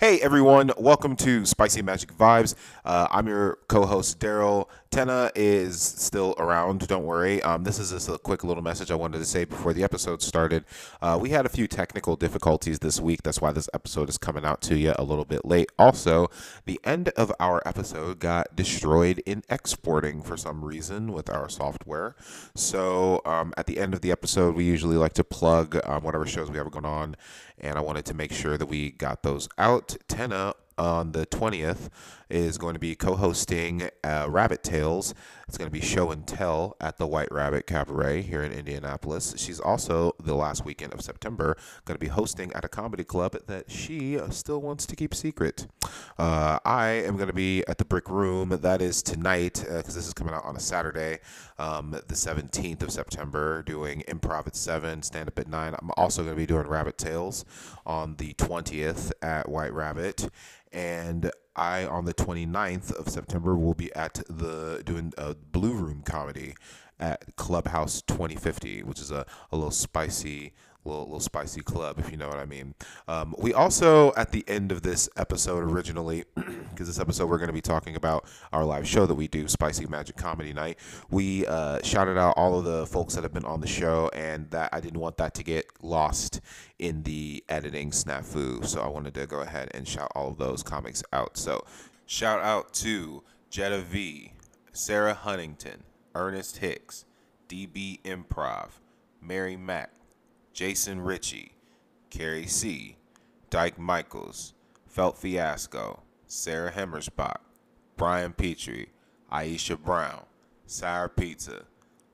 Hey everyone, welcome to Spicy Magic Vibes. Uh, I'm your co-host Daryl. Tenna is still around. Don't worry. Um, this is just a quick little message I wanted to say before the episode started. Uh, we had a few technical difficulties this week. That's why this episode is coming out to you a little bit late. Also, the end of our episode got destroyed in exporting for some reason with our software. So um, at the end of the episode, we usually like to plug um, whatever shows we have going on, and I wanted to make sure that we got those out. Tenna on the 20th is going to be co-hosting uh, Rabbit Tales. It's going to be show and tell at the White Rabbit Cabaret here in Indianapolis. She's also the last weekend of September going to be hosting at a comedy club that she still wants to keep secret. Uh, I am going to be at the Brick Room. That is tonight because uh, this is coming out on a Saturday, um, the 17th of September, doing improv at seven, stand up at nine. I'm also going to be doing Rabbit Tales on the 20th at White Rabbit and I on the 29th of September will be at the doing a Blue Room comedy at Clubhouse 2050, which is a, a little spicy little, little spicy club, if you know what I mean. Um, we also, at the end of this episode, originally, because this episode we're going to be talking about our live show that we do, Spicy Magic Comedy Night. We uh, shouted out all of the folks that have been on the show, and that I didn't want that to get lost in the editing snafu. So I wanted to go ahead and shout all of those comics out. So shout out to Jetta V, Sarah Huntington, Ernest Hicks, DB Improv, Mary Mack, Jason Ritchie, Carrie C., Dyke Michaels, Felt Fiasco, Sarah Hemmersbach, Brian Petrie, Aisha Brown, Sour Pizza,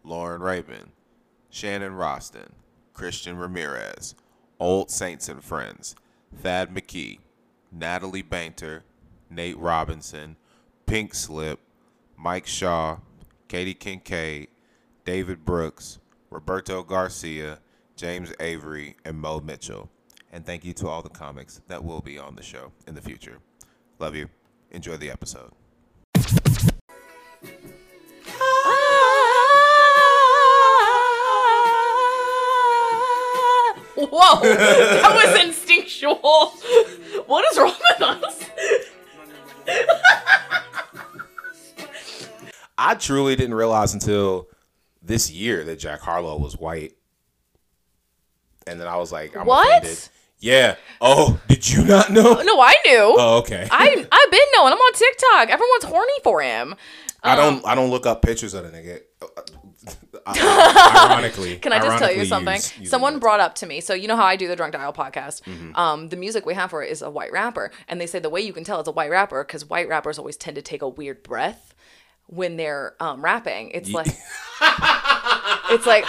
Lauren Rabin, Shannon Roston, Christian Ramirez, Old Saints and Friends, Thad McKee, Natalie Bainter, Nate Robinson, Pink Slip, Mike Shaw, Katie Kincaid, David Brooks, Roberto Garcia, James Avery, and Mo Mitchell. And thank you to all the comics that will be on the show in the future. Love you. Enjoy the episode. Whoa, that was instinctual. What is wrong with us? I truly didn't realize until this year that Jack Harlow was white and then I was like, I'm What? offended. Yeah. Oh, did you not know? No, I knew. Oh, okay. I I've been knowing. I'm on TikTok. Everyone's horny for him. I Um, don't. I don't look up pictures of the nigga. ironically, Can I just tell you something? use- using Someone brought up to me. So you know how I do the Drunk Dial podcast. Mm-hmm. Um, the music we have for it is a white rapper, and they say the way you can tell it's a white rapper because white rappers always tend to take a weird breath when they're um, rapping. It's like it's like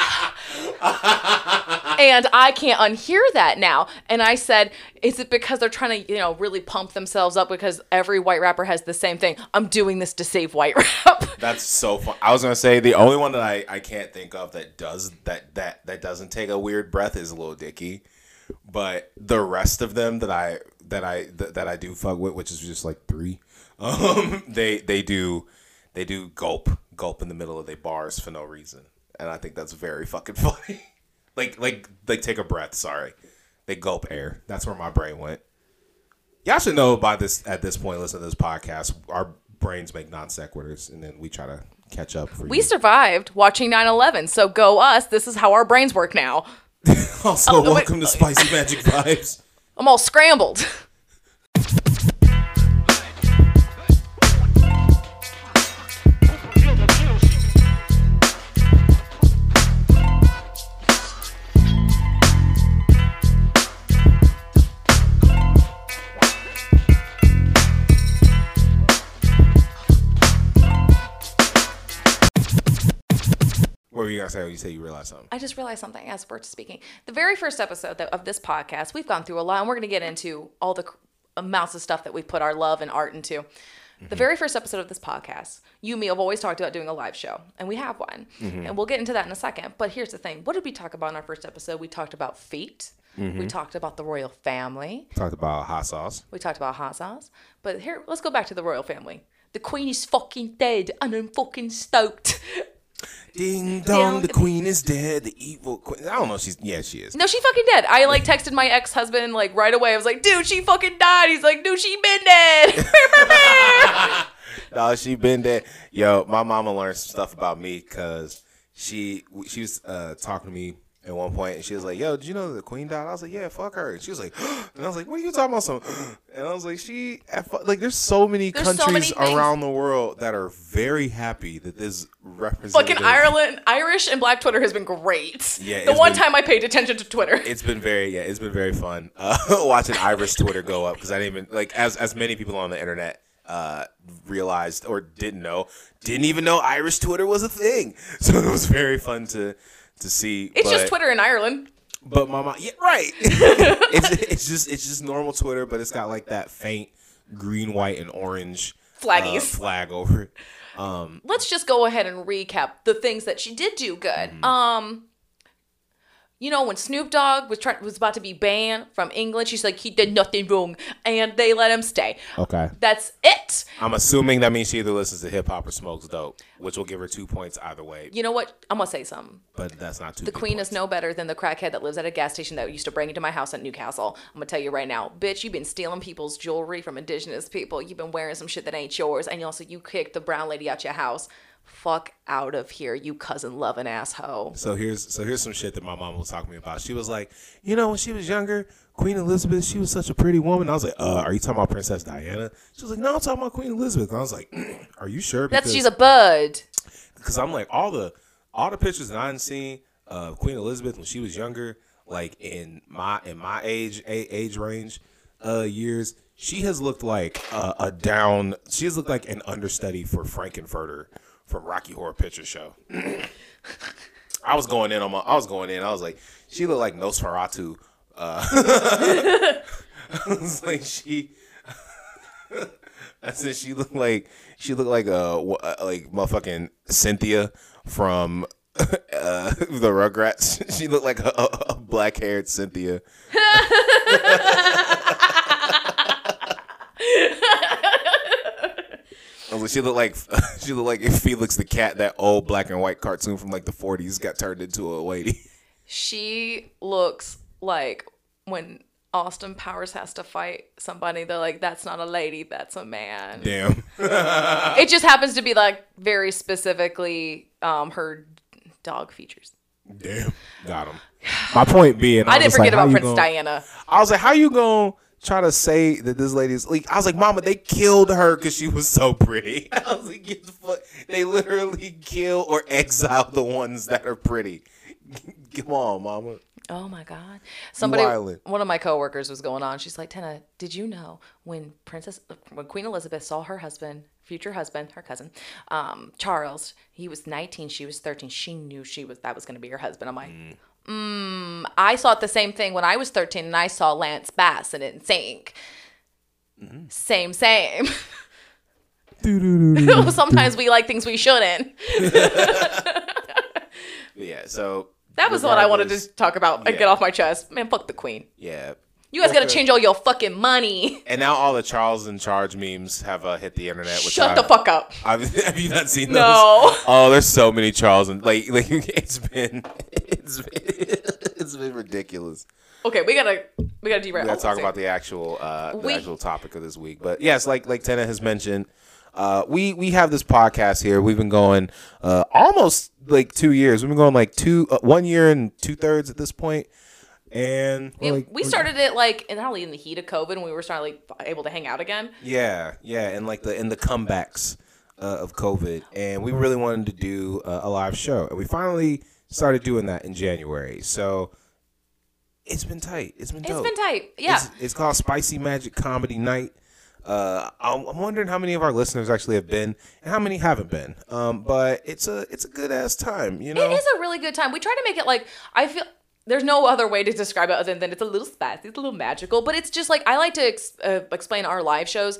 and I can't unhear that now. And I said, is it because they're trying to, you know, really pump themselves up because every white rapper has the same thing? I'm doing this to save white rap. That's so fun. I was gonna say the only one that I, I can't think of that does that that that doesn't take a weird breath is Lil Dicky, but the rest of them that I that I that, that I do fuck with, which is just like three, um, they they do they do gulp gulp in the middle of their bars for no reason, and I think that's very fucking funny. Like like like take a breath. Sorry, they gulp air. That's where my brain went. Y'all should know by this at this point. Listen to this podcast. Our brains make non sequiturs, and then we try to catch up. For we you. survived watching 9 11. So go us. This is how our brains work now. also Oh, wait. welcome to Spicy Magic Vibes. I'm all scrambled. Were oh, you say? You say you realized something. I just realized something as we're speaking. The very first episode of this podcast, we've gone through a lot, and we're going to get into all the amounts of stuff that we put our love and art into. The mm-hmm. very first episode of this podcast, you and me have always talked about doing a live show, and we have one. Mm-hmm. And we'll get into that in a second. But here's the thing what did we talk about in our first episode? We talked about fate, we mm-hmm. talked about the royal family, Talked about hot sauce. we talked about hot sauce. But here, let's go back to the royal family. The queen is fucking dead, and I'm fucking stoked. Ding Dong. the queen is dead. The evil queen. I don't know. She's yeah, she is. No, she fucking dead. I like texted my ex husband like right away. I was like, dude, she fucking died. He's like, dude, she been dead. No, she been dead. Yo, my mama learned some stuff about me because she she was uh, talking to me at one point, and she was like, "Yo, did you know the queen died?" I was like, "Yeah, fuck her." And she was like, and I was like, "What are you talking about?" Some, and I was like, "She like there's so many There's so countries many around the world that are very happy that this represents fucking Ireland, Irish and Black Twitter has been great. Yeah, the one been- time I paid attention to Twitter. It's been very yeah, it's been very fun uh, watching Irish Twitter go up because I didn't even like as as many people on the internet uh, realized or didn't know, didn't even know Irish Twitter was a thing. So it was very fun to to see. it's just Twitter in Ireland. But my mom, yeah, right. it's it's just it's just normal Twitter, but it's got like that faint green, white, and orange uh, flag over it. Um, let's just go ahead and recap the things that she did do good. Mm-hmm. Um, you know, when Snoop Dogg was trying was about to be banned from England, she's like, he did nothing wrong, and they let him stay. okay. That's it. I'm assuming that means she either listens to hip hop or smokes dope, which will give her two points either way. You know what? I'm gonna say something. But that's not two. The queen is no better than the crackhead that lives at a gas station that used to bring into my house at Newcastle. I'm gonna tell you right now, bitch, you've been stealing people's jewelry from indigenous people. You've been wearing some shit that ain't yours, and also you kicked the brown lady out your house. Fuck out of here, you cousin loving asshole. So here's so here's some shit that my mom was talking to me about. She was like, you know, when she was younger, Queen Elizabeth, she was such a pretty woman. I was like, uh, are you talking about Princess Diana? She was like, no, I'm talking about Queen Elizabeth. And I was like, are you sure? That's she's a bud. because I'm like all the all the pictures that I've seen of Queen Elizabeth when she was younger, like in my in my age a, age range uh years, she has looked like a, a down. She has looked like an understudy for Frank-N-Furter from Rocky Horror Picture Show. I was going in on my. I was going in. I was like, she looked like Nosferatu. Uh, I was like she. I said she looked like she looked like a like motherfucking Cynthia from uh, the Rugrats. She looked like a, a, a black haired Cynthia. I was like, she looked like she looked like if Felix the cat, that old black and white cartoon from like the forties, got turned into a lady. She looks like when Austin Powers has to fight somebody, they're like, that's not a lady, that's a man. Damn. It just happens to be like very specifically um, her dog features. Damn. Got him. My point being, I, was didn't just like, forget about Prince gonna- Diana. I was like, how you gonna try to say that this lady's like? I was like, Mama, they killed her because she was so pretty. I was like, get the fuck. They literally kill or exile the ones that are pretty. Come on, Mama. Oh my God! Somebody, one of my coworkers was going on. She's like, "Tina, did you know when Princess, when Queen Elizabeth saw her husband, future husband, her cousin, um, Charles, he was 19, she was 13. She knew she was that was going to be her husband." I'm like, mm. Mm, I thought the same thing when I was 13, and I saw Lance Bass and NSYNC. Same, same. Sometimes we like things we shouldn't. Yeah. So That was what I wanted to talk about and Yeah. get off my chest. Man, fuck the Queen. Yeah. You guys got to change all your fucking money. And now all the Charles in charge memes have uh, hit the internet. Which Shut I- the fuck up. I've, have you not seen those? No. Oh, there's so many Charles and like like it's been it's been, it's been ridiculous. Okay, we gotta we gotta derail. We gotta talk about the actual uh, the We- actual topic of this week. But yes, like like Tena has mentioned, uh, we we have this podcast here. We've been going uh, almost like two years. We've been going like two uh, one year and two thirds at this point. And we're like, we started it like in probably in the heat of COVID when we were starting like able to hang out again. Yeah, yeah, and like the in the comebacks uh, of COVID, and we really wanted to do uh, a live show, and we finally started doing that in January. So it's been tight. It's been It's dope. been tight. Yeah. It's, it's called Spicy Magic Comedy Night. Uh, I'm, I'm wondering how many of our listeners actually have been, and how many haven't been. Um, but it's a it's a good ass time, you know. It is a really good time. We try to make it like I feel there's no other way to describe it other than it's a little spicy, it's a little magical, but it's just like I like to ex- uh, explain our live shows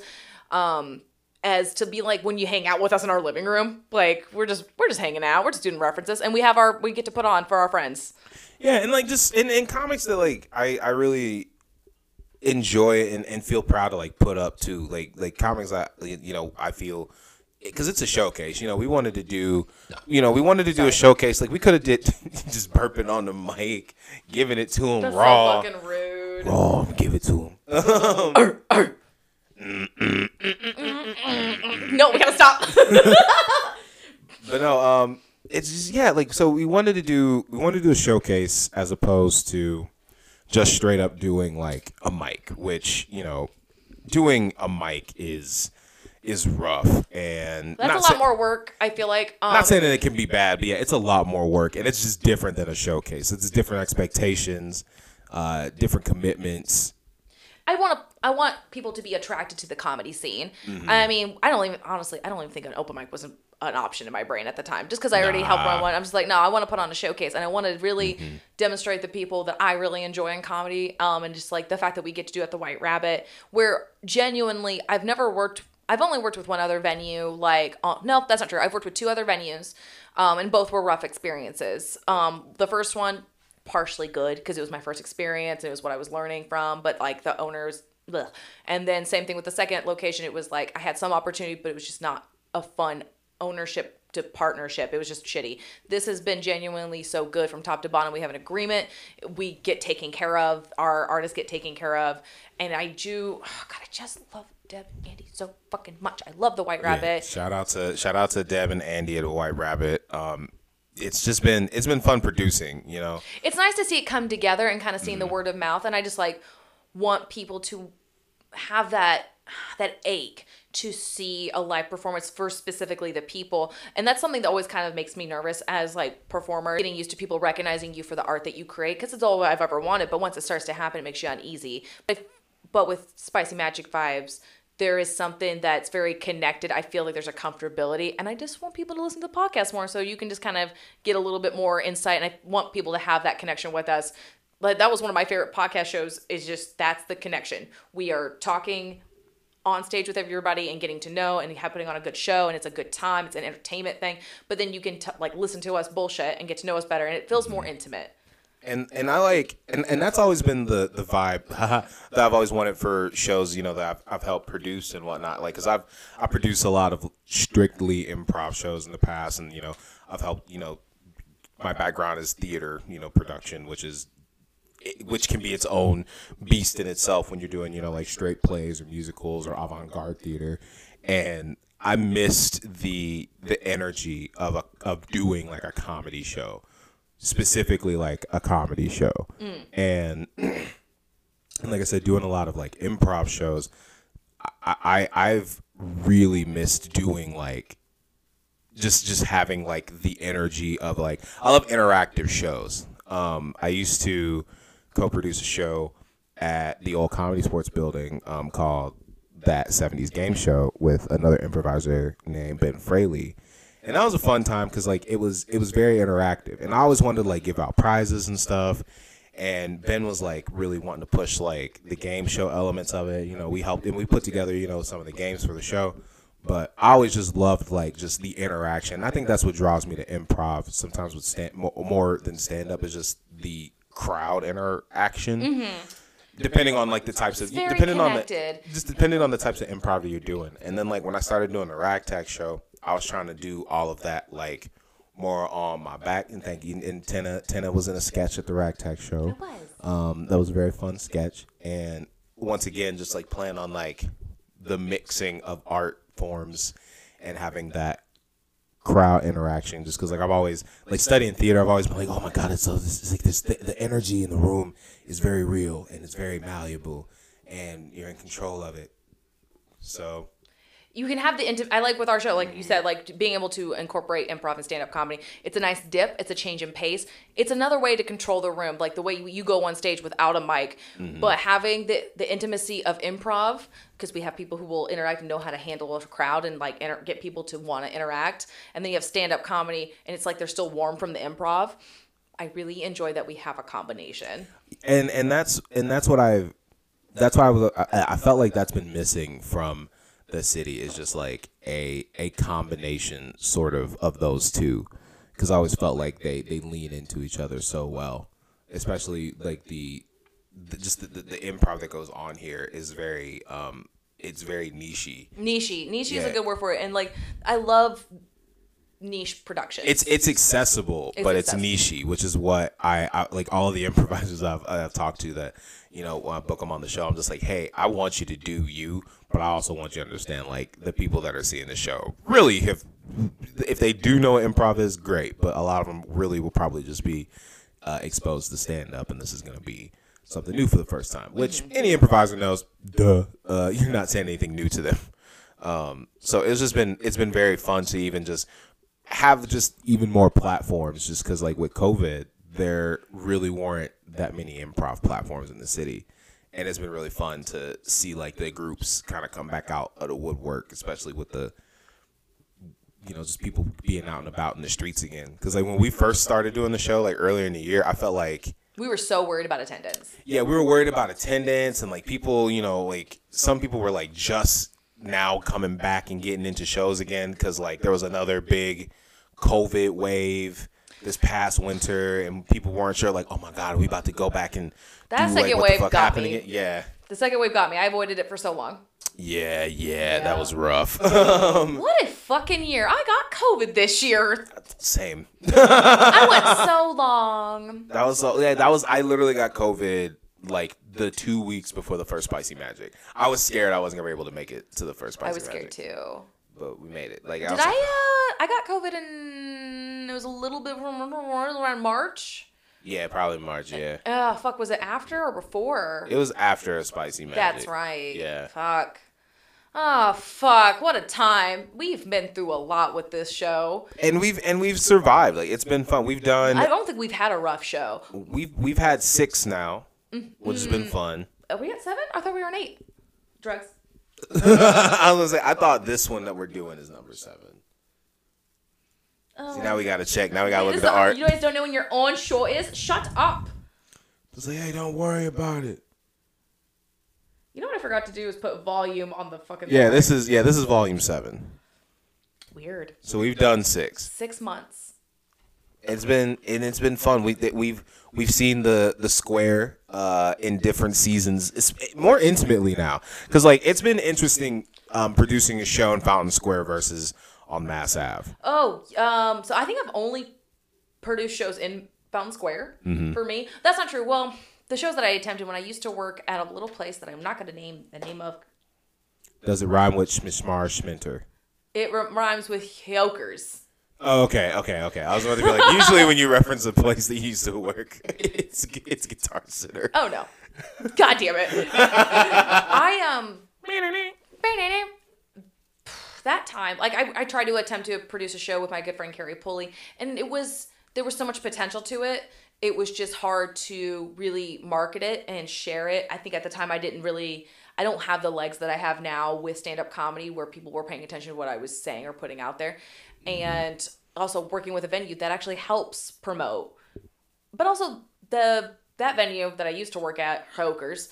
um as to be like when you hang out with us in our living room, like we're just we're just hanging out, we're just doing references and we have our we get to put on for our friends. Yeah, and like just in, in comics that like I I really enjoy and, and feel proud to like put up to like like comics I you know I feel because it's a showcase. You know, we wanted to do, you know, we wanted to do a showcase. Like we could have did just burping on the mic, giving it to him That's raw, so fucking rude. raw, give it to him. No, we gotta stop. But no, um, it's just yeah, like so we wanted to do we wanted to do a showcase as opposed to just straight up doing like a mic, which you know, doing a mic is is rough and That's not a lot sa- more work. I feel like. Um, Not saying that it can be bad, but yeah, it's a lot more work, and it's just different than a showcase. It's different expectations, uh, different commitments. I want to. I want people to be attracted to the comedy scene. Mm-hmm. I mean, I don't even honestly. I don't even think an open mic was an, an option in my brain at the time. Just because I already helped run one, I'm just like, no, I want to put on a showcase, and I want to really Mm-hmm. demonstrate the people that I really enjoy in comedy, um, and just like the fact that we get to do it at the White Rabbit, where genuinely, I've never worked. I've only worked with one other venue. Like, uh, no, that's not true. I've worked with two other venues, um, and both were rough experiences. Um, the first one partially good because it was my first experience. And it was what I was learning from, but like the owners, bleh. and then same thing with the second location. It was like I had some opportunity, but it was just not a fun ownership to partnership. It was just shitty. This has been genuinely so good from top to bottom. We have an agreement. We get taken care of. Our artists get taken care of, and I do. Oh God, I just love Deb and Andy so fucking much. I love the White Rabbit. Shout out to shout out to Deb and Andy at the White Rabbit. Um, it's just been it's been fun producing. You know, it's nice to see it come together and kind of seeing Mm-hmm. the word of mouth and i just like want people to have that that ache to see a live performance for specifically the people and that's something that always kind of makes me nervous as like performer getting used to people recognizing you for the art that you create because it's all i've ever wanted but once it starts to happen it makes you uneasy but, but with spicy magic vibes there is something that's very connected. I feel like there's a comfortability, and I just want people to listen to the podcast more so you can just kind of get a little bit more insight. And I want people to have that connection with us. But that was one of my favorite podcast shows. Is just that's the connection. We are talking on stage with everybody and getting to know and putting on a good show, and it's a good time. It's an entertainment thing. But then you can t- like listen to us bullshit and get to know us better, and it feels more mm-hmm. intimate. And and I like and, and that's always been the the vibe that I've always wanted for shows you know that I've, I've helped produce and whatnot. Like because I've I produce a lot of strictly improv shows in the past and you know I've helped you know my background is theater you know production which is which can be its own beast in itself when you're doing you know like straight plays or musicals or avant-garde theater. And I missed the the energy of a of doing like a comedy show specifically like a comedy show and and like I said doing a lot of like improv shows I, I I've really missed doing like just just having like the energy of like I love interactive shows. Um, I used to co-produce a show at the old comedy sports building um, called that 70s game show with another improviser named Ben Fraley. And that was a fun time because like it was it was very interactive. And I always wanted to like give out prizes and stuff. And Ben was like really wanting to push like the game show elements of it. You know, we helped and we put together, you know, some of the games for the show but I always just loved like just the interaction. I think that's what draws me to improv. Sometimes with stand more, than stand up is just the crowd interaction. Depending on like the types of Mm-hmm. depending on the just depending on the types of improv that you're doing. And then like when I started doing the ragtag show, I was trying to do all of that like more on my back. And thank you. And Tina Tina was in a sketch at the ragtag show. Um, that was a very fun sketch. And once again, just like playing on like the mixing of art forms and having that crowd interaction just because like i've always like studying theater i've always been like oh my god it's so this it's like this the, the energy in the room is very real and it's very malleable and you're in control of it so you can have the intim- I like with our show, like you mm-hmm. said, like being able to incorporate improv and stand up comedy. It's a nice dip. It's a change in pace. It's another way to control the room, like the way you, you go on stage without a mic, mm-hmm. but having the the intimacy of improv because we have people who will interact and know how to handle a crowd and like inter- get people to want to interact. And then you have stand up comedy, and it's like they're still warm from the improv. I really enjoy that we have a combination. and and that's and that's what i've that's why i was I, I felt like that's been missing from the city is just like a a combination sort of of those two because i always felt like they they lean into each other so well especially like the, the just the, the, the improv that goes on here is very um it's very nichey. Nichey. Nichey is a good word for it. And like I love niche production. It's it's accessible, It's but it's nichey, which is what I, I like. All the improvisers I've, I've talked to that you know when I book them on the show, I'm just like, hey, I want you to do you, but I also want you to understand like the people that are seeing the show really have if they do know improv is, great, but a lot of them really will probably just be uh, exposed to stand up, and this is going to be something new for the first time, which any improviser knows. Duh, uh, you're not saying anything new to them. Um, so it's just been it's been very fun to even just have just even more platforms, just because like with COVID, there really weren't that many improv platforms in the city. And it's been really fun to see like the groups kind of come back out of the woodwork, especially with the you know, just people being out and about in the streets again. Because like when we first started doing the show, like earlier in the year, I felt like we were so worried about attendance. yeah, we were worried about attendance and like people, you know, like some people were like just now coming back and getting into shows again because like there was another big COVID wave this past winter and people weren't sure like, oh my god, are we about to go back and That do, like, second what the wave fuck got happened me. again? Yeah. The second wave got me. I avoided it for so long. Yeah, yeah, that was rough. Um, what a fucking year. I got COVID this year. Same. I went so long. That was so, yeah. That was I literally got COVID like the two weeks before the first Spicy Magic. I was scared I wasn't gonna be able to make it to the first Spicy I was scared Magic, too. But we made it. Like I Did I? like, Uh, I got COVID in. It was a little bit around March. yeah, probably March. Yeah, Uh, fuck. Was it after or before? it was after a Spicy Magic. That's right. Yeah. Fuck. Oh fuck! What a time. We've been through a lot with this show. And we've and we've survived. Like it's been fun. We've done. I don't think we've had a rough show. we've we've had six now, which has been Mm-hmm. fun. Are we at seven? I thought we were on eight. Drugs. I was gonna say I thought this one that we're doing is number seven. Oh. See, now we gotta check. Now we gotta look at the art. You guys don't know when your own show is? Shut up. It's like, hey, don't worry about it. You know what I forgot to do is put volume on the fucking. Yeah, this is yeah, this is volume seven. weird. So we've done six. Six months. It's been and it's been fun. We we've we've seen the the square uh, in different seasons, it's more intimately now. Because like it's been interesting um, producing a show in Fountain Square versus on Mass Ave. Oh, um, so I think I've only produced shows in Fountain Square Mm-hmm. for me. That's not true. Well, the shows that I attempted when I used to work at a little place that I'm not going to name the name of. Does it rhyme with Schmishmar Schminter? It rhymes with Hyokers. Oh, okay, okay, okay. I was about to be like, usually when you reference a place that you used to work, it's it's Guitar Center. Oh no. God damn it. I um that time, like I, I tried to attempt to produce a show with my good friend Carrie Pulley, and it was there was so much potential to it. It was just hard to really market it and share it. I think at the time I didn't really I don't have the legs that I have now with stand up comedy where people were paying attention to what I was saying or putting out there. Mm-hmm. And also working with a venue that actually helps promote but also the that venue that I used to work at, Hokers,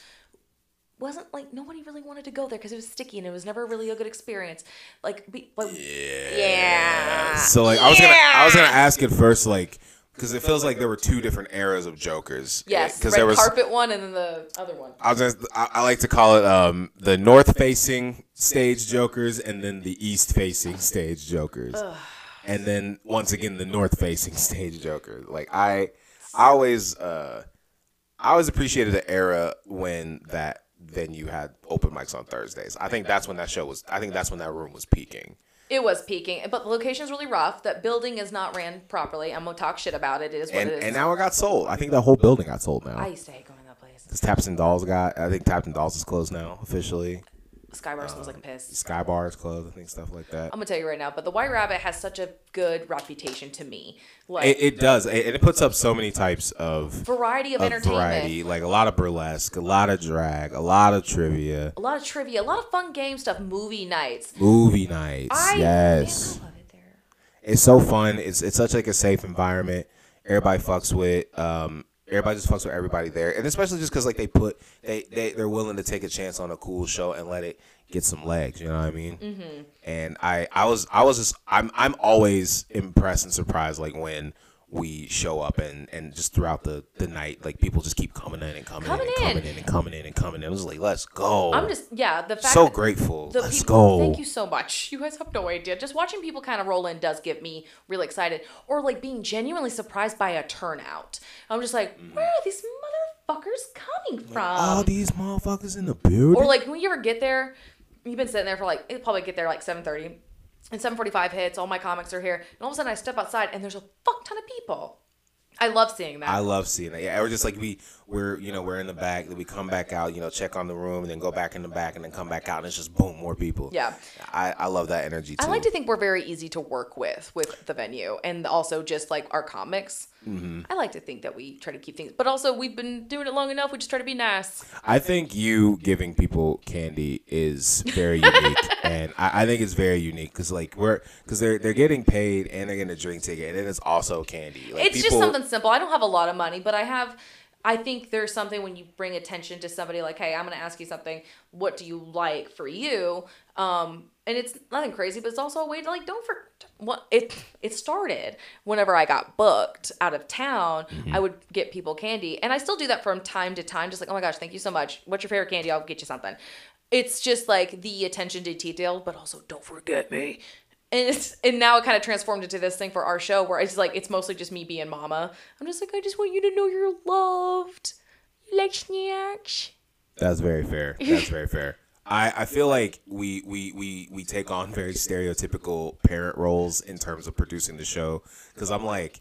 wasn't like nobody really wanted to go there because it was sticky and it was never really a good experience. Like, be, like yeah. So like I was gonna I was gonna ask it first, like because it feels like there were two different eras of Jokers. Yes, because red there was. carpet one and then the other one. I was just, I, I like to call it um, the north facing stage jokers and then the east facing stage jokers. And then once again the north facing stage jokers. Like I I always uh I always appreciated the era when that venue had open mics on Thursdays. I think that's when that show was I think that's when that room was peaking. It was peaking, but the location's really rough. That building is not ran properly. I'm gonna talk shit about it. It is what And it is. and now it got sold. I think that whole building got sold now. I used to hate going to that place. Because Taps and Dolls got I think Taps and Dolls is closed now officially. Skybar smells like a piss. Sky Bar is closed, I think stuff like that. I'm gonna tell you right now, but the White Rabbit has such a good reputation to me. Like It, it does. It, it puts up so many types of, variety of, of entertainment. variety, like a lot of burlesque, a lot of drag, a lot of trivia, a lot of trivia, a lot of fun game stuff, movie nights. movie nights. I yes, man, I love it there. it's so fun. It's it's such like a safe environment. Everybody fucks with. Um, everybody just fucks with everybody there, and especially just because like they put they they they're willing to take a chance on a cool show and let it get some legs. You know what I mean? Mm-hmm. And I I was I was just I'm I'm always impressed and surprised like when we show up and and just throughout the the night, like people just keep coming in and coming, Coming in and in. coming in and coming in and coming in. It was like, let's go. I'm just yeah. The fact so grateful. Let's people, go. Thank you so much. You guys have no idea. Just watching people kind of roll in does get me really excited, or like being genuinely surprised by a turnout. I'm just like, Mm-hmm. where are these motherfuckers coming from? All these motherfuckers in the building. Or like when you ever get there, you've been sitting there for like it probably get there like seven thirty, and seven forty five hits. All my comics are here, and all of a sudden I step outside and there's a fuck ton of people. I love seeing that. I love seeing that. Yeah, or just like we we're you know we're in the back, then we come back out, you know, check on the room, and then go back in the back, and then come back out, and it's just boom, more people. Yeah. I, I love that energy too. I like to think we're very easy to work with with the venue, and also just like our comics. Mm-hmm. I like to think that we try to keep things, but also we've been doing it long enough. We just try to be nice. I think you giving people candy is very unique, and I, I think it's very unique because like we're because they're they're getting paid and they're getting a drink ticket, and then it's also candy. Like, it's just something simple. I don't have a lot of money, but I have. I think there's something when you bring attention to somebody like, hey, I'm going to ask you something. What do you like for you? Um, and it's nothing crazy, but it's also a way to like, don't for what it it started whenever I got booked out of town. Mm-hmm. I would get people candy, and I still do that from time to time. Just like, oh my gosh, thank you so much. What's your favorite candy? I'll get you something. It's just like the attention to detail, but also don't forget me and it's and now it kind of transformed into this thing for our show where it's like it's mostly just me being mama. I'm just like I just want you to know you're loved. You like snacks. That's very fair. That's very fair. I, I feel like we, we, we, we take on very stereotypical parent roles in terms of producing the show because I'm like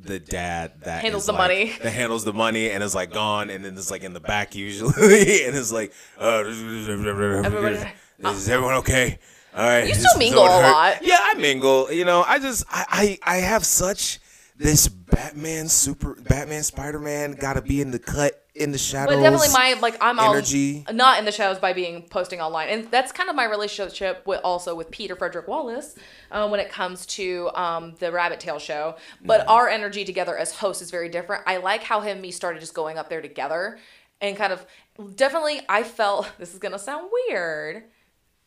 the dad that Handles the like- money. that handles the money and is like gone and then it's like in the back usually and it's like uh, is everyone okay? All right. You still mingle a lot. Yeah, I mingle. You know, I just I I, I have such this Batman super Batman Spider Man got to be in the cut in the shadows. But definitely my like I'm all energy. not in the shadows by being posting online, and that's kind of my relationship with also with Peter Frederick Wallace uh, when it comes to um, the Rabbit Tail show. But our energy together as hosts is very different. I like how him and me started just going up there together, and kind of definitely I felt this is gonna sound weird,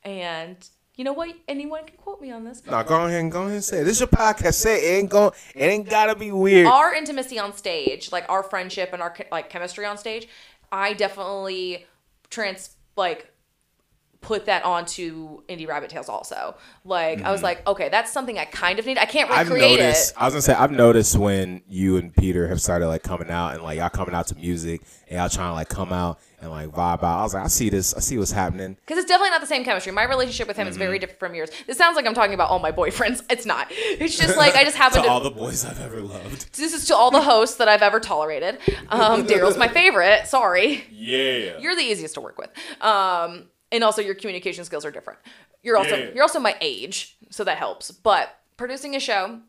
and you know what? Anyone can quote me on this. No, go ahead and go ahead and say it. This is your podcast. Say it. it ain't going. It ain't gotta be weird. our intimacy on stage, like our friendship and our like chemistry on stage, I definitely trans like put that onto Indie Rabbit Tales also. Like I was like, okay, that's something I kind of need. I can't Mm-hmm. I've recreate noticed. it. I was gonna say I've noticed when you and Peter have started like coming out and like y'all coming out to music and y'all trying to like come out and like vibe out. I was like, I see this. I see what's happening. Because it's definitely not the same chemistry. My relationship with him is Mm-hmm. very different from yours. This sounds like I'm talking about all my boyfriends. It's not. It's just like I just happen To to. all the boys I've ever loved. this is to all the hosts that I've ever tolerated. Um, Daryl's my favorite. Sorry. Yeah. you're the easiest to work with. Um, and also your communication skills are different. You're also Yeah. you're also my age, so that helps. But producing a show,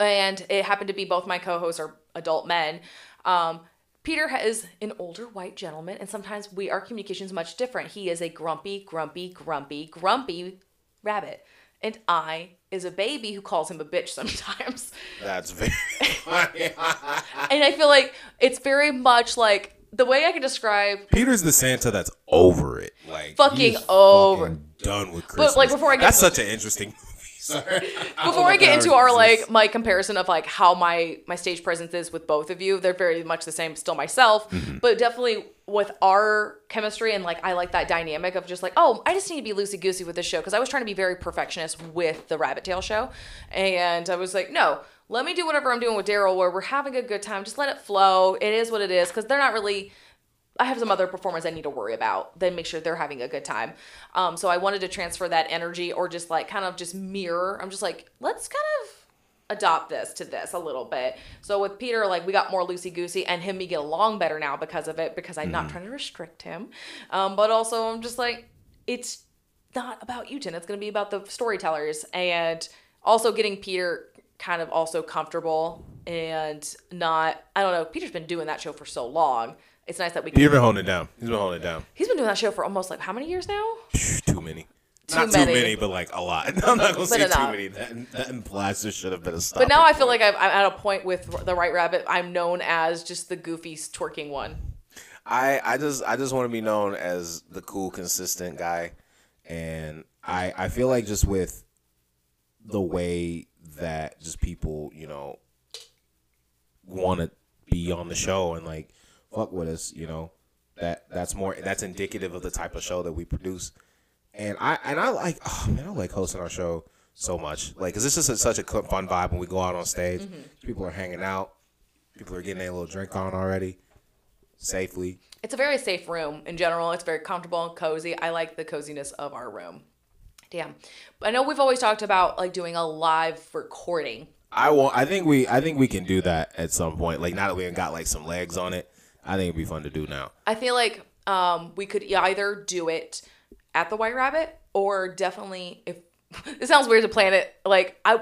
and it happened to be both my co-hosts are adult men. Um, Peter is an older white gentleman, and sometimes we our communication is much different. He is a grumpy, grumpy, grumpy, grumpy rabbit, and I is a baby who calls him a bitch sometimes. That's very and I feel like it's very much like the way I can describe Peter's the Santa that's over it. Like Fucking over. fucking done with Christmas. like, before I get- that's such an interesting movie. Sorry. before I get into our like my comparison of like how my my stage presence is with both of you, they're very much the same. Still myself, mm-hmm. but definitely with our chemistry and like I like that dynamic of just like oh I just need to be loosey goosey with this show because I was trying to be very perfectionist with the Rabbit Tail show, and I was like no. Let me do whatever I'm doing with Daryl, where we're having a good time. Just let it flow. It is what it is, because they're not really I have some other performers I need to worry about. Then make sure they're having a good time. Um, so I wanted to transfer that energy or just like kind of just mirror. I'm just like, let's kind of adopt this to this a little bit. So with Peter, like we got more loosey goosey and him me get along better now because of it, because I'm not trying to restrict him. Um, but also I'm just like, it's not about you, Jen. It's going to be about the storytellers and also getting Peter kind of also comfortable and not, I don't know, Peter's been doing that show for so long. It's nice that we can Peter's been holding it down. He's been holding it down. He's been doing that show for almost like how many years now? Too many. Too Not many. too many, but like a lot. I'm not gonna say too many. That, that implies there should have been a stop. But now I feel like I've, I'm at a point with the Right Rabbit. I'm known as just the goofy twerking one. I I just I just want to be known as the cool, consistent guy, and I I feel like just with the way that just people you know want to be on the show and like fuck with us, you know, that that's more that's indicative of the type of show that we produce. And I and I like oh man, I like hosting our show so much. Like, cause it's just a, such a fun vibe when we go out on stage. Mm-hmm. People are hanging out. People are getting a little drink on already, safely. It's a very safe room in general. It's very comfortable and cozy. I like the coziness of our room. Damn. I know we've always talked about like doing a live recording. I want. I think we. I think we can do that at some point. Like now that we got like some legs on it, I think it'd be fun to do now. I feel like um, we could either do it at the White Rabbit or definitely if it sounds weird to plan it like I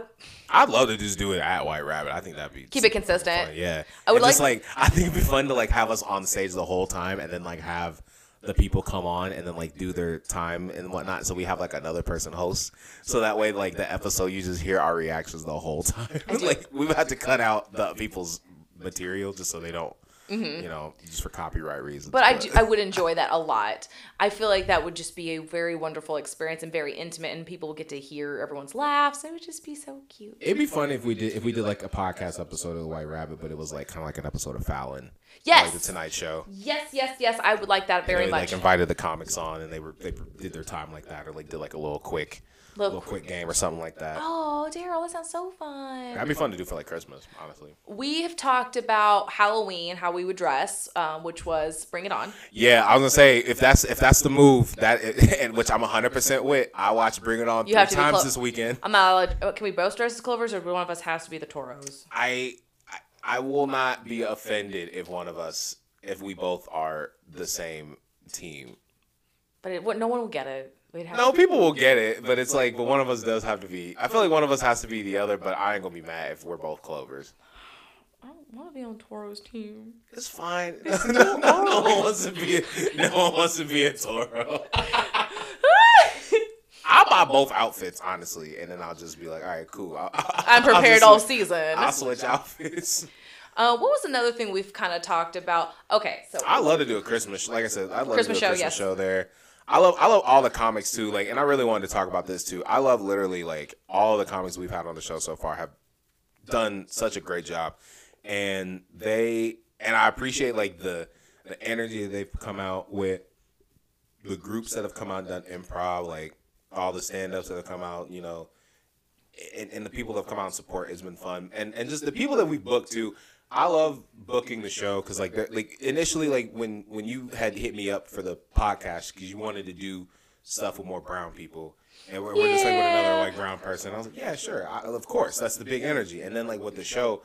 I'd love to just do it at White Rabbit. I think that'd be keep it consistent. fun. Yeah, I would And just like- like I think it'd be fun to like have us on stage the whole time, and then like have the people come on and then like do their time and whatnot. So we have like another person host, so that way like the episode you just hear our reactions the whole time. like we've had to cut out the people's material just so they don't, you know, just for copyright reasons. Mm-hmm. But I, do, I would enjoy that a lot. I feel like that would just be a very wonderful experience and very intimate, and people would get to hear everyone's laughs. It would just be so cute. It'd be fun if we did if we did like a podcast episode of the White Rabbit, but it was like kind of like an episode of Fallon, Yes. like the Tonight Show. Yes, yes, yes. I would like that very they, much. Like invited the comics on, and they were they did their time like that, or like did like a little quick, Little little quick game or something like that. oh, Daryl, that sounds so fun. That'd be fun to do for like Christmas, honestly. We have talked about Halloween, how we would dress, um, which was Bring It On. Yeah, I was gonna say if that's if that's the move that and which I'm 100 percent with. I watched Bring It On You three times clo- this weekend. I'm not allowed. oh, Can we both dress as Clovers, or one of us has to be the Toros? I, I I will not be offended if one of us if we both are the same team. But it, no one will get it. We'd have No, people will get it, but it's like, but one of us does have to be. I feel like one of us has to be the other, but I ain't gonna be mad if we're both Clovers. I don't want to be on Toro's team. It's fine. no, no, no one wants to be. A, no one wants to be a Toro. I'll buy both outfits honestly, and then I'll just be like, all right, cool. I'll, I'm I'll prepared just- all season. I'll switch outfits. Uh, what was another thing we've kind of talked about? Okay, so I love to do a Christmas. Like I said, I love Christmas to do a show, Christmas yes. show there. I love I love all the comics too. Like, and I really wanted to talk about this too. I love literally like all the comics we've had on the show so far have done such a great job, and they and I appreciate like the the energy they've come out with, the groups that have come out and done improv, like all the stand ups that have come out, you know, and, and the people that have come out and support has been fun, and and just the people that we booked too. I love booking the show because like like initially like when when you had hit me up for the podcast because you wanted to do stuff with more brown people and we're, we're just like with another Yeah. white brown person. I was like, yeah, sure, I, of course, that's the big energy. And then like with the show,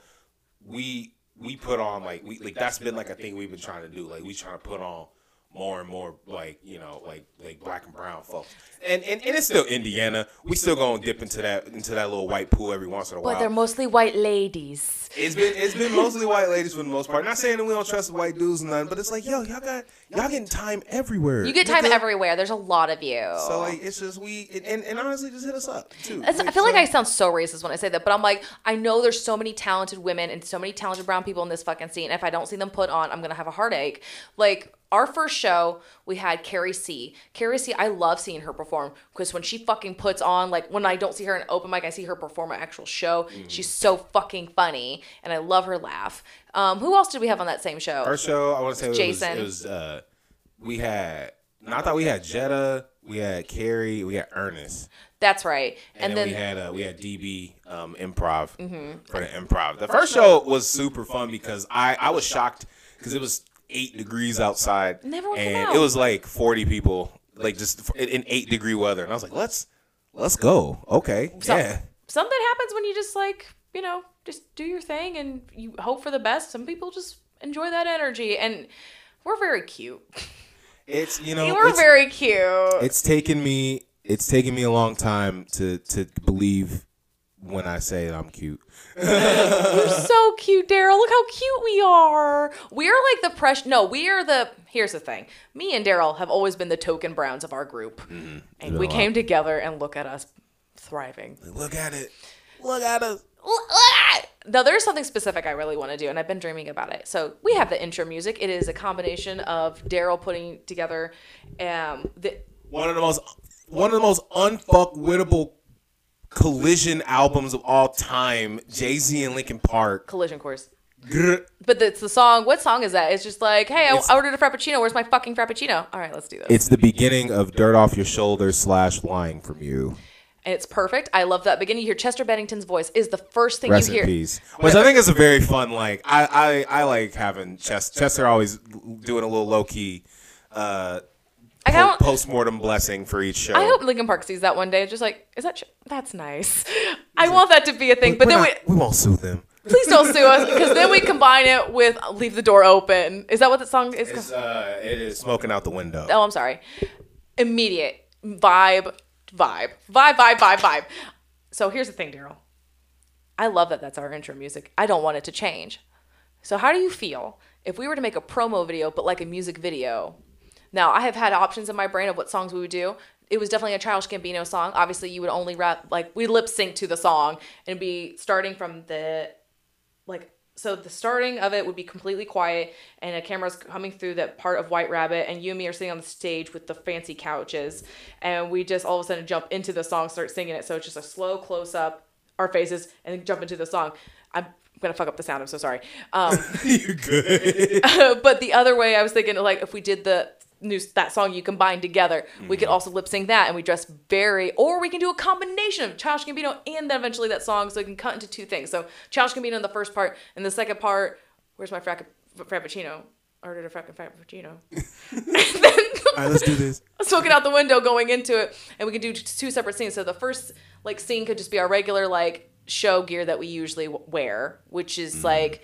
we we put on like we like that's been like a thing we've been trying to do. Like we trying to put on more and more like you know like like black and brown folks. And and, and it's still Indiana. We still gonna dip into that into that little white pool every once in a while. but they're mostly white ladies. It's been it's been mostly white ladies for the most part. Not saying that we don't trust the white dudes and nothing, but it's like yo, y'all got y'all getting time everywhere. You get time everywhere. There's a lot of you. So like it's just we and, and, and honestly just hit us up too. It's- I feel like I sound so racist when I say that, but I'm like, I know there's so many talented women and so many talented brown people in this fucking scene. If I don't see them put on, I'm gonna have a heartache. Like our first show, we had Carrie C. Carrie C. I love seeing her perform because when she fucking puts on, like when I don't see her in open mic, I see her perform an actual show. Mm-hmm. She's so fucking funny, and I love her laugh. Um, who else did we have on that same show? Our show, I want to say it Jason. was, it was uh, we had. No, I thought we had Jetta, we had Carrie, we had Ernest, That's right. and, And, then, then, we had uh, we had DB um, improv for the improv. The first show was super fun because I I was shocked because it was eight degrees outside, And and out. it was like forty people, like just in- in eight degree weather, and I was like, let's let's go, okay, So- yeah. something happens when you just like you know just do your thing and you hope for the best. Some people just enjoy that energy and we're very cute. It's you know we're very cute. it's taken me it's taken me a long time to to believe when I say I'm cute. You're so cute daryl look how cute we are we're like the press no we are the here's the thing me and daryl have always been the token browns of our group and we know, came together and look at us thriving Look at it. Look at us. now there's something specific I really want to do, and I've been dreaming about it. So we have the intro music. It is a combination of Daryl putting together um, the One of the most one of the most unfuckwittable collision albums of all time. Jay Z and Linkin Park. collision course. But it's the song. What song is that? It's just like, hey, I, I ordered a frappuccino. Where's my fucking frappuccino? All right, let's do this. It's the beginning of Dirt Off Your Shoulders slash Lying From You. and it's perfect. I love that beginning. You hear Chester Bennington's voice is the first thing Rest you hear. peace. Which I think is a very fun, like, I, I, I like having Chester, Chester always doing a little low key uh, I don't. post mortem blessing for each show. I hope Linkin Park sees that one day. It's just like, is that? Ch- that's nice. I want that to be a thing. But then not- we we won't sue them. please don't sue us because then we combine it with "Leave the Door Open." Is that what the song is? It's, uh, it is smoking out the window. Oh, I'm sorry. Immediate vibe, vibe, vibe, vibe, vibe, vibe. So here's the thing, Daryl. I love that that's our intro music. I don't want it to change. So how do you feel if we were to make a promo video, but like a music video? Now I have had options in my brain of what songs we would do. It was definitely a Childish Gambino song. Obviously, you would only rap like we lip sync to the song and be starting from the like so the starting of it would be completely quiet and a camera's coming through that part of White Rabbit and you and me are sitting on the stage with the fancy couches and we just all of a sudden jump into the song, start singing it. So it's just a slow close up, our faces, and jump into the song. I'm gonna fuck up the sound. I'm so sorry. Um, you good? but the other way, I was thinking like if we did the new that song you combine together, we could mm-hmm. also lip sync that, and we dress very, or we can do a combination of Childish Gambino and then eventually that song, so we can cut into two things. So Childish Gambino in the first part, and the second part, where's my frac- frappuccino? I ordered a frappuccino. All right, let's do this. smoking out the window going into it and we can do two separate scenes so the first like scene could just be our regular like show gear that we usually wear which is mm-hmm. like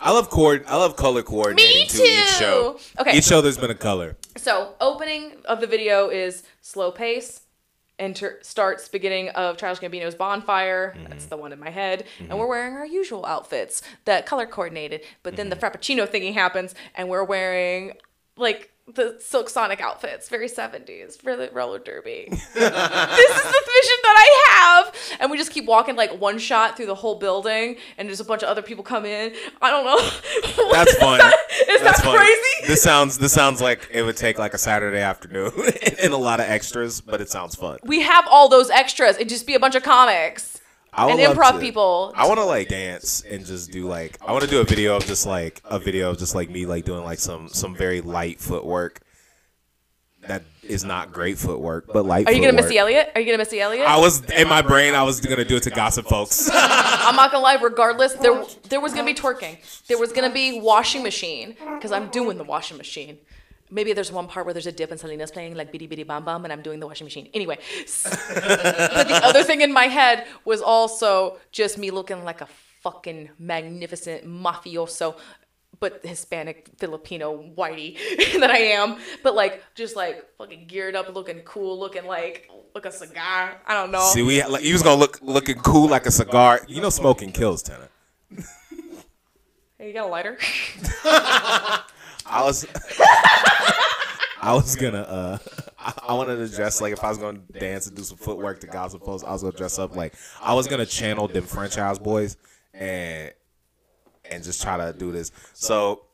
I love cord. I love color coordinating Me to each show. too. Okay. Each show there's been a color. so opening of the video is slow pace enter starts beginning of Childish Gambino's bonfire. Mm-hmm. That's the one in my head. And mm-hmm. we're wearing our usual outfits that color coordinated. But then the mm-hmm. Frappuccino thingy happens and we're wearing like the Silk Sonic outfits, very 70s for the roller derby. this is the vision that I have. And we just keep walking like one shot through the whole building and there's a bunch of other people come in. I don't know. That's fun. Is That's that fun. crazy? This sounds this sounds like it would take like a Saturday afternoon and a lot of extras, but it sounds fun. We have all those extras. It'd just be a bunch of comics. I and improv to- people. I want to like dance and just do like I want to do a video of just like a video of just like me like doing like some some very light footwork. That is not great footwork, but light. Are you gonna footwork. Missy Elliott? Are you gonna Missy Elliott? I was in my brain. I was gonna do it to Gossip Folks. I'm not gonna lie. Regardless, there there was gonna be twerking. There was gonna be washing machine because I'm doing the washing machine. Maybe there's one part where there's a dip and Selena's playing like bitty bitty bam bam and I'm doing the washing machine. Anyway, but the other thing in my head was also just me looking like a fucking magnificent mafioso, but Hispanic Filipino whitey that I am. But like just like fucking geared up, looking cool, looking like like a cigar. I don't know. See, we like, he was gonna look looking cool like a cigar. You know, smoking kills, tenant. Hey, you got a lighter? I was, I was gonna, uh, I, wanted to dress like if I was gonna dance and do some footwork to Gossip Folks, I was gonna dress up like I was gonna channel them French House Boys and and just try to do this. So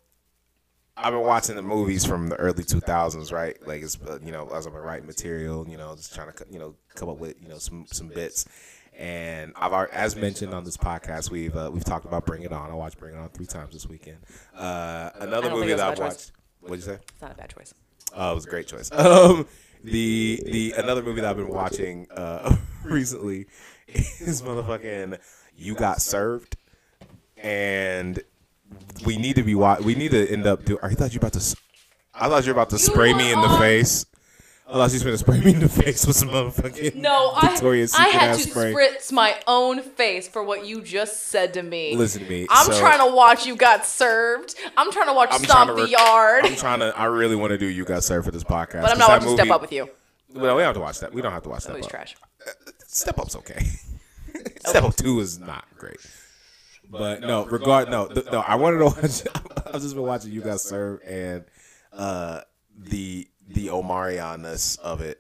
I've been watching the movies from the early 2000s, right? Like it's uh, you know as I'm writing material, you know, just trying to you know come up with you know some some bits. And I've as mentioned on this podcast, we've uh, we've talked about Bring It On. I watched Bring It On three times this weekend. Uh, another movie it was a that I've watched. What'd you say? It's not a bad choice. Oh, it was a great choice. Um, the the another movie that I've been watching uh, recently is motherfucking You Got Served, and we need to be wa- we need to end up do. I thought you were about to. I thought you were about to spray me in the face. I thought you was going to spray me in the face with some motherfucking No, I, Victoria's I Secret had ass to spray. spritz my own face for what you just said to me. Listen to me. I'm so- trying to watch You Got Served. I'm trying to watch I'm Stomp trying to the rec- Yard. I'm trying to. I really want to do You Got Served for this podcast. but I'm not that watching Step Up with you. Well, we don't have to watch that. We don't have to watch that. Movie's trash. Uh, step Up's okay. Step Up Two is not great. But no, regard no, th- no. I wanted to watch. I've just been watching You guys Served and uh, the the Omarionness of it.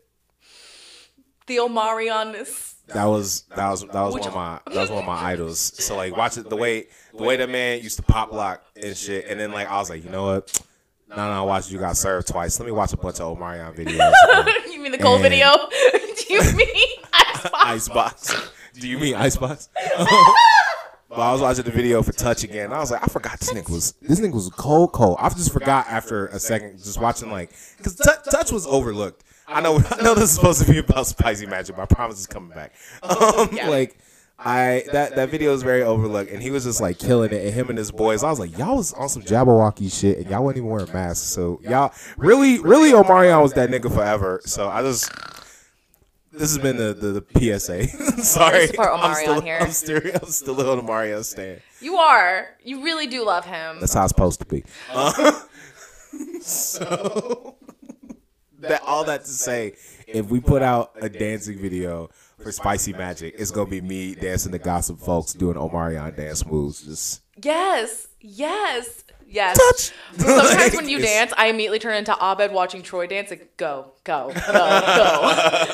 The Omarion is. That was that was that was Which- one of my that was one of my idols. So like watch it the way the way that man used to pop lock and shit, and then like I was like, you know what? No, no, I watched You Got Served twice. Let me watch a bunch of Omarion videos. you mean the cold And- video? Do you mean Icebox? Icebox. Do you mean Icebox? But I was watching the video for Touch again. And I was like, I forgot this nigga was this nigga was cold, cold. I just forgot after a second, just watching like, because Touch was overlooked. I know, I know this is supposed to be about spicy magic, but I promise it's coming back. Um, like. I that that video is very overlooked, and he was just like killing it. And him and his boys, I was like, y'all was on some Jabbawockeez shit, and y'all wasn't even wearing masks. So y'all really, really, Omarion was that nigga forever. So I just this has been the the, the PSA. Sorry, support I'm Omarion still, here. I'm still, I'm still a little Omarion stand. You are. You really do love him. That's how it's supposed to be. Uh, so that all that to say, if we put out a dancing video for Spicy Magic, it's gonna be me dancing to Gossip Folks doing Omarion dance moves. Just Yes. Yes. Yes. touch. Sometimes Like, when you dance, I immediately turn into Abed watching Troy dance. Like, go, go, go, go.